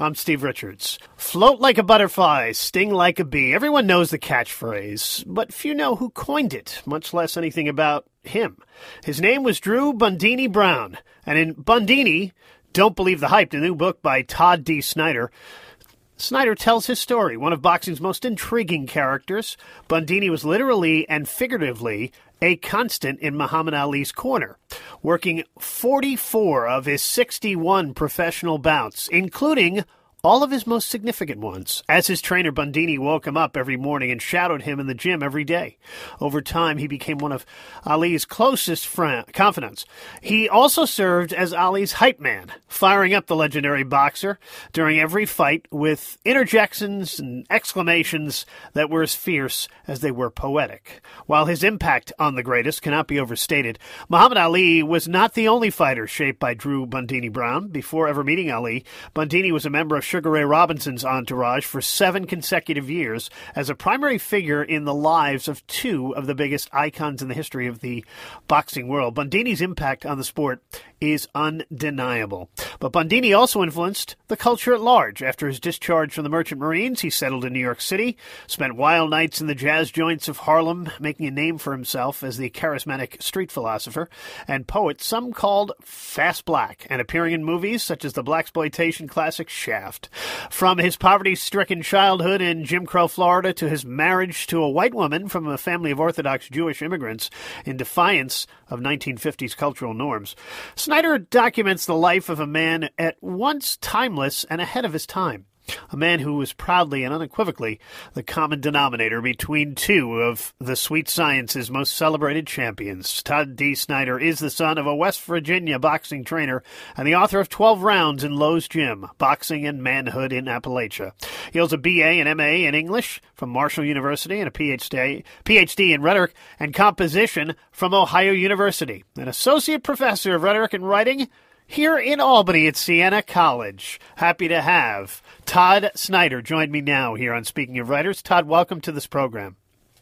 I'm Steve Richards. Float like a butterfly, sting like a bee. Everyone knows the catchphrase, but few know who coined it, much less anything about him. His name was Drew Bundini Brown, and in Bundini, Don't Believe the Hype, the new book by Todd D. Snyder, Snyder tells his story, one of boxing's most intriguing characters. Bundini was literally and figuratively a constant in Muhammad Ali's corner, working 44 of his 61 professional bouts, including all of his most significant ones, as his trainer Bundini woke him up every morning and shadowed him in the gym every day. Over time, he became one of Ali's closest friend, confidants. He also served as Ali's hype man, firing up the legendary boxer during every fight with interjections and exclamations that were as fierce as they were poetic. While his impact on the greatest cannot be overstated, Muhammad Ali was not the only fighter shaped by Drew Bundini Brown. Before ever meeting Ali, Bundini was a member of Sugar Ray Robinson's entourage for seven consecutive years as a primary figure in the lives of two of the biggest icons in the history of the boxing world. Bundini's impact on the sport is undeniable. But Bundini also influenced the culture at large. After his discharge from the Merchant Marines, he settled in New York City, spent wild nights in the jazz joints of Harlem, making a name for himself as the charismatic street philosopher and poet some called Fast Black, and appearing in movies such as the blaxploitation classic Shaft. From his poverty-stricken childhood in Jim Crow, Florida, to his marriage to a white woman from a family of Orthodox Jewish immigrants in defiance of 1950s cultural norms. Snyder documents the life of a man at once timeless and ahead of his time. A man who was proudly and unequivocally the common denominator between two of the sweet science's most celebrated champions. Todd D. Snyder is the son of a West Virginia boxing trainer and the author of 12 Rounds in Lo's Gym, Boxing and Manhood in Appalachia. He holds a BA and MA in English from Marshall University and a PhD, PhD in Rhetoric and Composition from Ohio University, an associate professor of rhetoric and writing here in Albany at Siena College. Happy to have Todd Snyder join me now here on Speaking of Writers. Todd, welcome to this program.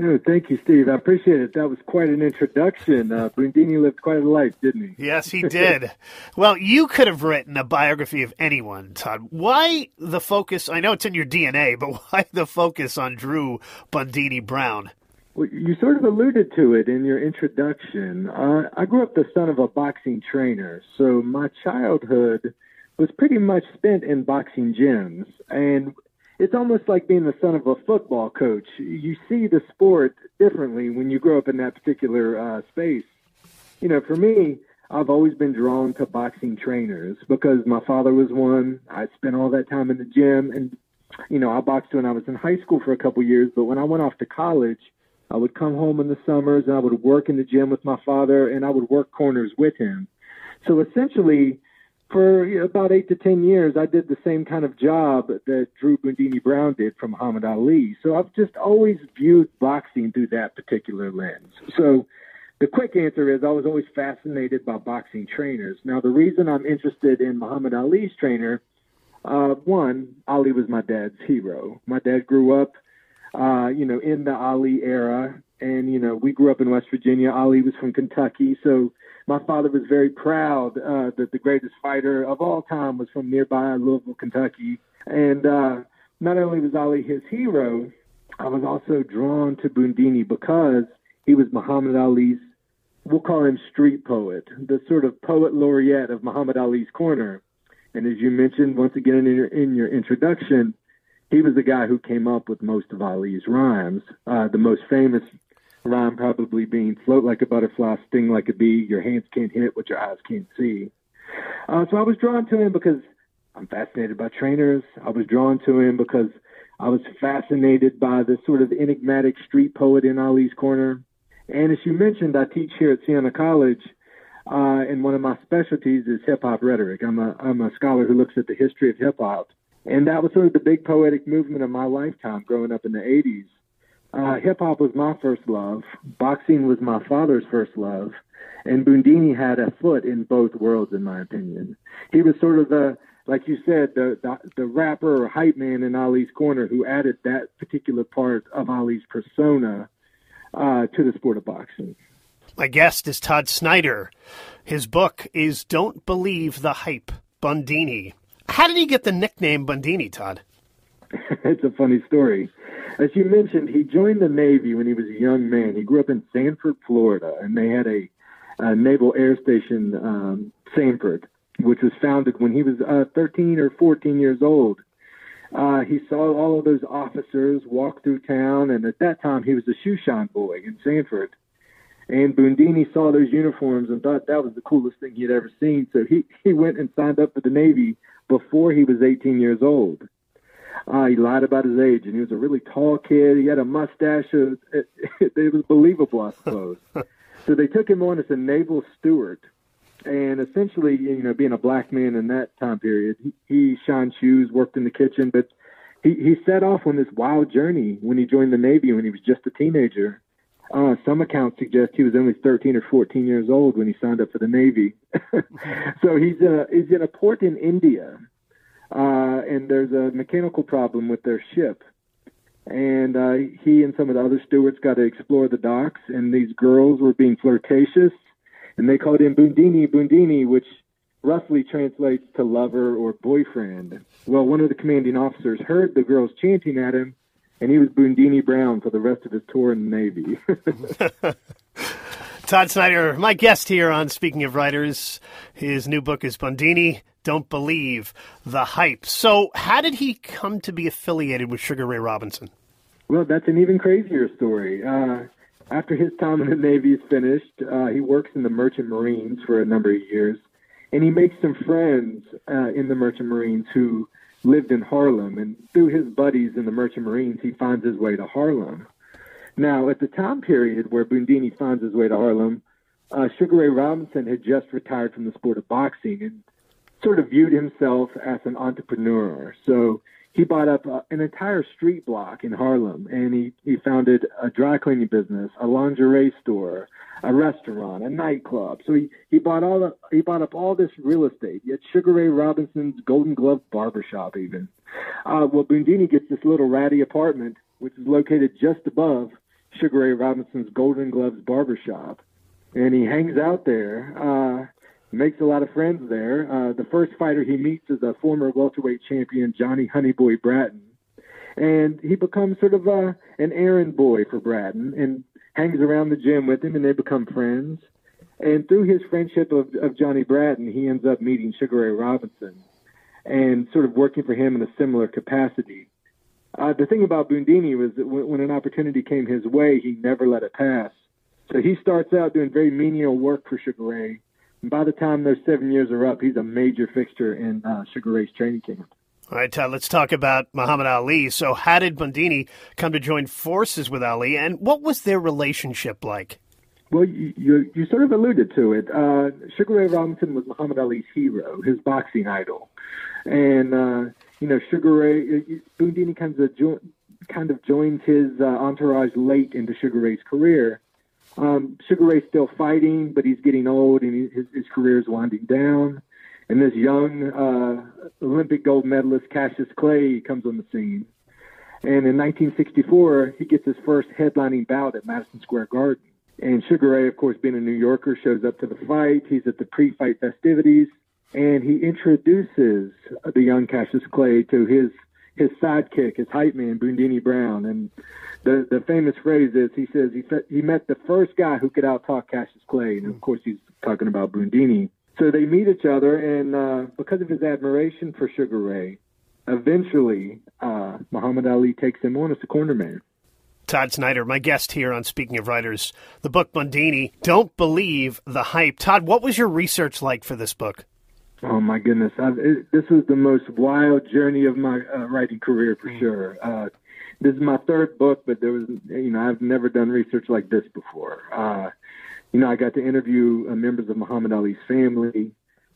Oh, thank you, Steve. I appreciate it. That was quite an introduction. Uh, Bundini lived quite a life, didn't he? Yes, he did. well, you could have written a biography of anyone, Todd. Why the focus? I know it's in your DNA, but why the focus on Drew Bundini Brown? Well, you sort of alluded to it in your introduction. Uh, I grew up the son of a boxing trainer, so my childhood was pretty much spent in boxing gyms. And it's almost like being the son of a football coach. You see the sport differently when you grow up in that particular uh, space. You know, for me, I've always been drawn to boxing trainers because my father was one. I spent all that time in the gym, and you know, I boxed when I was in high school for a couple years. But when I went off to college, I would come home in the summers and I would work in the gym with my father and I would work corners with him. So essentially, for about eight to ten years, I did the same kind of job that Drew Bundini Brown did from Muhammad Ali. So I've just always viewed boxing through that particular lens. So the quick answer is I was always fascinated by boxing trainers. Now, the reason I'm interested in Muhammad Ali's trainer, uh, one, Ali was my dad's hero. My dad grew up uh, you know, in the Ali era. And, you know, we grew up in West Virginia. Ali was from Kentucky. So my father was very proud uh, that the greatest fighter of all time was from nearby Louisville, Kentucky. And uh, not only was Ali his hero, I was also drawn to Bundini because he was Muhammad Ali's, we'll call him street poet, the sort of poet laureate of Muhammad Ali's corner. And as you mentioned once again in your, in your introduction, he was the guy who came up with most of Ali's rhymes. Uh, the most famous rhyme probably being "Float like a butterfly, sting like a bee. Your hands can't hit what your eyes can't see." Uh, so I was drawn to him because I'm fascinated by trainers. I was drawn to him because I was fascinated by the sort of enigmatic street poet in Ali's Corner. And as you mentioned, I teach here at Siena College, uh, and one of my specialties is hip hop rhetoric. I'm a I'm a scholar who looks at the history of hip hop, and that was sort of the big poetic movement of my lifetime, growing up in the '80s. Uh, hip hop was my first love. Boxing was my father's first love, and Bundini had a foot in both worlds, in my opinion. He was sort of the like you said, the, the, the rapper or hype man in Ali's corner who added that particular part of Ali's persona uh, to the sport of boxing. My guest is Todd Snyder. His book is Don't Believe the Hype, Bundini. How did he get the nickname Bundini, Todd? it's a funny story. As you mentioned, he joined the Navy when he was a young man. He grew up in Sanford, Florida, and they had a, a naval air station, um, Sanford which was founded when he was uh, 13 or 14 years old. Uh, he saw all of those officers walk through town, and at that time he was a shoe shine boy in Sanford. And Bundini saw those uniforms and thought that was the coolest thing he'd ever seen. So he, he went and signed up for the Navy before he was 18 years old. Uh, he lied about his age, and he was a really tall kid. He had a mustache. It, it, it was believable, I suppose. so they took him on as a naval steward and essentially, you know, being a black man in that time period, he, he shined shoes, worked in the kitchen, but he, he set off on this wild journey when he joined the Navy when he was just a teenager. Uh, some accounts suggest he was only 13 or 14 years old when he signed up for the Navy. so he's a, he's in a port in India, uh, and there's a mechanical problem with their ship. And uh, he and some of the other stewards got to explore the docks, and these girls were being flirtatious and they called him Bundini Bundini, which roughly translates to lover or boyfriend. Well, one of the commanding officers heard the girls chanting at him, and he was Bundini Brown for the rest of his tour in the Navy. Todd Snyder, my guest here on Speaking of Writers. His new book is Bundini Don't Believe the Hype. So, how did he come to be affiliated with Sugar Ray Robinson? Well, that's an even crazier story. Uh, after his time in the Navy is finished, uh, he works in the Merchant Marines for a number of years, and he makes some friends uh, in the Merchant Marines who lived in Harlem. And through his buddies in the Merchant Marines, he finds his way to Harlem. Now, at the time period where Bundini finds his way to Harlem, uh, Sugar Ray Robinson had just retired from the sport of boxing and sort of viewed himself as an entrepreneur. So he bought up uh, an entire street block in Harlem and he, he founded a dry cleaning business, a lingerie store, a restaurant, a nightclub. So he, he bought all the, he bought up all this real estate. Yet Sugar Ray Robinson's Golden Glove barbershop even. Uh, well, Bundini gets this little ratty apartment, which is located just above Sugar Ray Robinson's Golden Gloves barbershop. And he hangs out there. Uh, makes a lot of friends there. Uh, the first fighter he meets is a former welterweight champion, Johnny Honeyboy Bratton. And he becomes sort of a, an errand boy for Bratton and hangs around the gym with him, and they become friends. And through his friendship of, of Johnny Bratton, he ends up meeting Sugar Ray Robinson and sort of working for him in a similar capacity. Uh, the thing about Bundini was that when, when an opportunity came his way, he never let it pass. So he starts out doing very menial work for Sugar Ray, by the time those seven years are up, he's a major fixture in uh, Sugar Ray's training camp. All right, Todd, let's talk about Muhammad Ali. So, how did Bundini come to join forces with Ali, and what was their relationship like? Well, you, you, you sort of alluded to it. Uh, Sugar Ray Robinson was Muhammad Ali's hero, his boxing idol. And, uh, you know, Sugar Ray, uh, Bundini kind of, jo- kind of joined his uh, entourage late into Sugar Ray's career. Um, Sugar Ray's still fighting, but he's getting old and he, his, his career is winding down. And this young uh, Olympic gold medalist Cassius Clay comes on the scene. And in 1964, he gets his first headlining bout at Madison Square Garden. And Sugar Ray, of course, being a New Yorker, shows up to the fight. He's at the pre-fight festivities, and he introduces the young Cassius Clay to his his sidekick, his hype man, Bundini Brown. And the the famous phrase is he says he he met the first guy who could outtalk Cassius Clay, and of course he's talking about Bundini. So they meet each other, and uh, because of his admiration for Sugar Ray, eventually uh, Muhammad Ali takes him on as a corner man. Todd Snyder, my guest here on Speaking of Writers, the book Bundini. Don't believe the hype. Todd, what was your research like for this book? Oh my goodness! It, this was the most wild journey of my uh, writing career for mm. sure. Uh, this is my third book, but there was, you know, I've never done research like this before. Uh, you know, I got to interview uh, members of Muhammad Ali's family.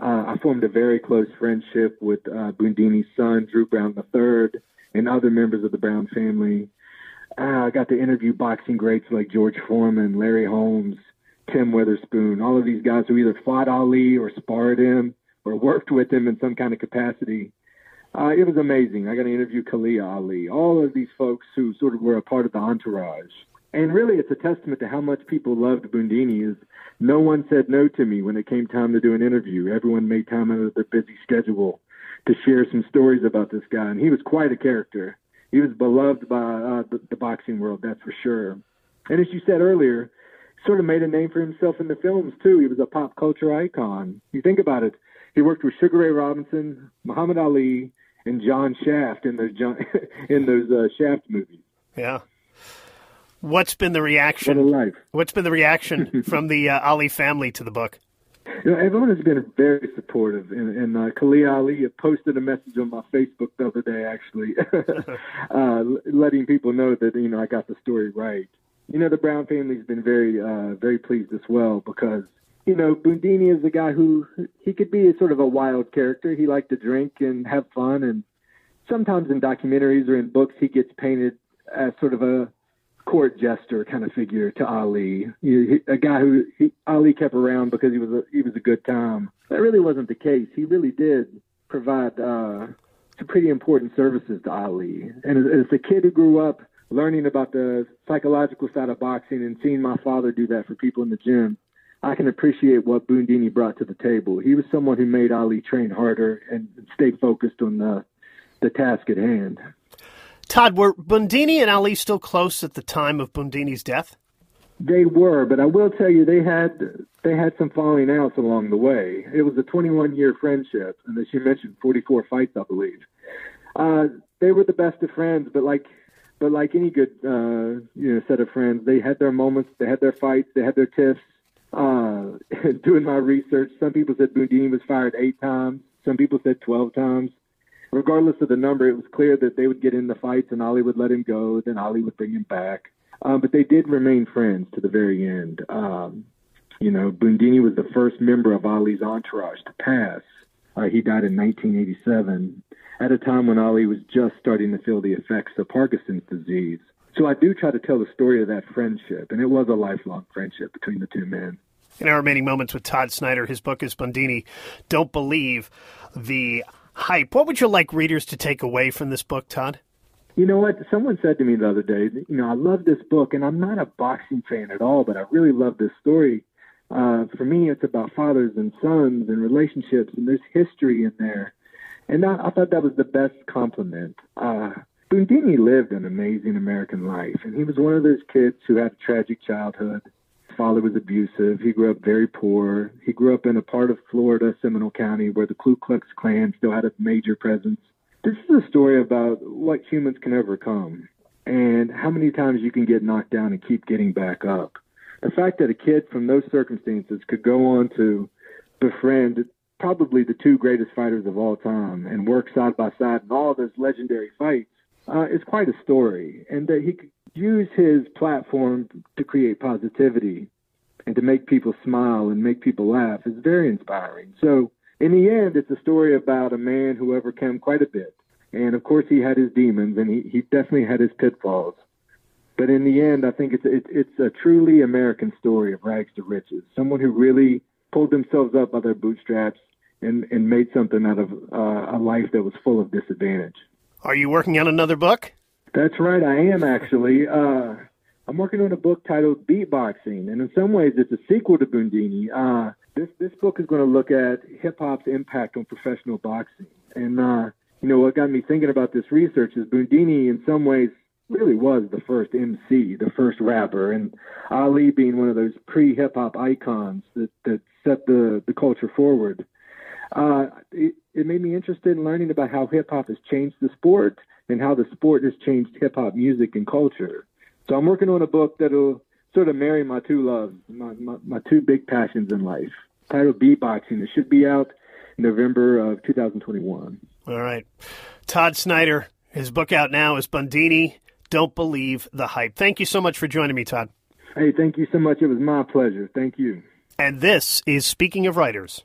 Uh, I formed a very close friendship with uh, Bundini's son, Drew Brown III, and other members of the Brown family. I got to interview boxing greats like George Foreman, Larry Holmes, Tim Witherspoon, all of these guys who either fought Ali or sparred him or worked with him in some kind of capacity. Uh, it was amazing. I got to interview Khaliah Ali, all of these folks who sort of were a part of the entourage. And really, it's a testament to how much people loved Bundini. Is no one said no to me when it came time to do an interview. Everyone made time out of their busy schedule to share some stories about this guy, and he was quite a character. He was beloved by uh, the, the boxing world, that's for sure. And as you said earlier, sort of made a name for himself in the films too. He was a pop culture icon. You think about it. He worked with Sugar Ray Robinson, Muhammad Ali, and John Shaft in those John, in those uh, Shaft movies. Yeah. What's been the reaction? What life. What's been the reaction from the uh, Ali family to the book? You know, everyone has been very supportive, and, and uh, Ali posted a message on my Facebook the other day, actually, uh, letting people know that you know I got the story right. You know, the Brown family's been very, uh, very pleased as well because you know, Bundini is a guy who he could be a sort of a wild character. He liked to drink and have fun, and sometimes in documentaries or in books, he gets painted as sort of a court jester kind of figure to Ali. He, a guy who he, Ali kept around because he was a he was a good time. That really wasn't the case. He really did provide uh, some pretty important services to Ali. And as, as a kid who grew up learning about the psychological side of boxing and seeing my father do that for people in the gym, I can appreciate what Bundini brought to the table. He was someone who made Ali train harder and stay focused on the the task at hand. Todd, were Bundini and Ali still close at the time of Bundini's death? They were, but I will tell you they had they had some falling outs along the way. It was a 21 year friendship, and as you mentioned, 44 fights, I believe. Uh, they were the best of friends, but like but like any good uh, you know set of friends, they had their moments, they had their fights, they had their tiffs. Doing my research, some people said Bundini was fired eight times. Some people said 12 times. Regardless of the number, it was clear that they would get in the fights and Ali would let him go. Then Ali would bring him back. Um, but they did remain friends to the very end. Um, you know, Bundini was the first member of Ali's entourage to pass. Uh, he died in 1987 at a time when Ali was just starting to feel the effects of Parkinson's disease. So I do try to tell the story of that friendship, and it was a lifelong friendship between the two men. In our remaining moments with Todd Snyder, his book is Bundini Don't Believe the Hype. What would you like readers to take away from this book, Todd? You know what? Someone said to me the other day, you know, I love this book, and I'm not a boxing fan at all, but I really love this story. Uh, for me, it's about fathers and sons and relationships, and there's history in there. And I, I thought that was the best compliment. Uh, Bundini lived an amazing American life, and he was one of those kids who had a tragic childhood. Father was abusive. He grew up very poor. He grew up in a part of Florida, Seminole County, where the Ku Klux Klan still had a major presence. This is a story about what humans can overcome and how many times you can get knocked down and keep getting back up. The fact that a kid from those circumstances could go on to befriend probably the two greatest fighters of all time and work side by side in all those legendary fights uh, is quite a story, and that he could use his platform to create positivity and to make people smile and make people laugh is very inspiring. So, in the end, it's a story about a man who overcame quite a bit. And of course, he had his demons, and he, he definitely had his pitfalls. But in the end, I think it's it, it's a truly American story of rags to riches. Someone who really pulled themselves up by their bootstraps and and made something out of uh, a life that was full of disadvantage. Are you working on another book? That's right, I am actually. Uh, I'm working on a book titled Beatboxing, and in some ways, it's a sequel to Bundini. Uh, this this book is going to look at hip hop's impact on professional boxing, and uh, you know what got me thinking about this research is Bundini, in some ways, really was the first MC, the first rapper, and Ali being one of those pre hip hop icons that that set the the culture forward. Uh, it, it made me interested in learning about how hip hop has changed the sport and how the sport has changed hip hop music and culture. So I'm working on a book that'll sort of marry my two loves, my, my, my two big passions in life. Titled Beatboxing. It should be out November of 2021. All right. Todd Snyder, his book out now is Bundini Don't Believe the Hype. Thank you so much for joining me, Todd. Hey, thank you so much. It was my pleasure. Thank you. And this is Speaking of Writers.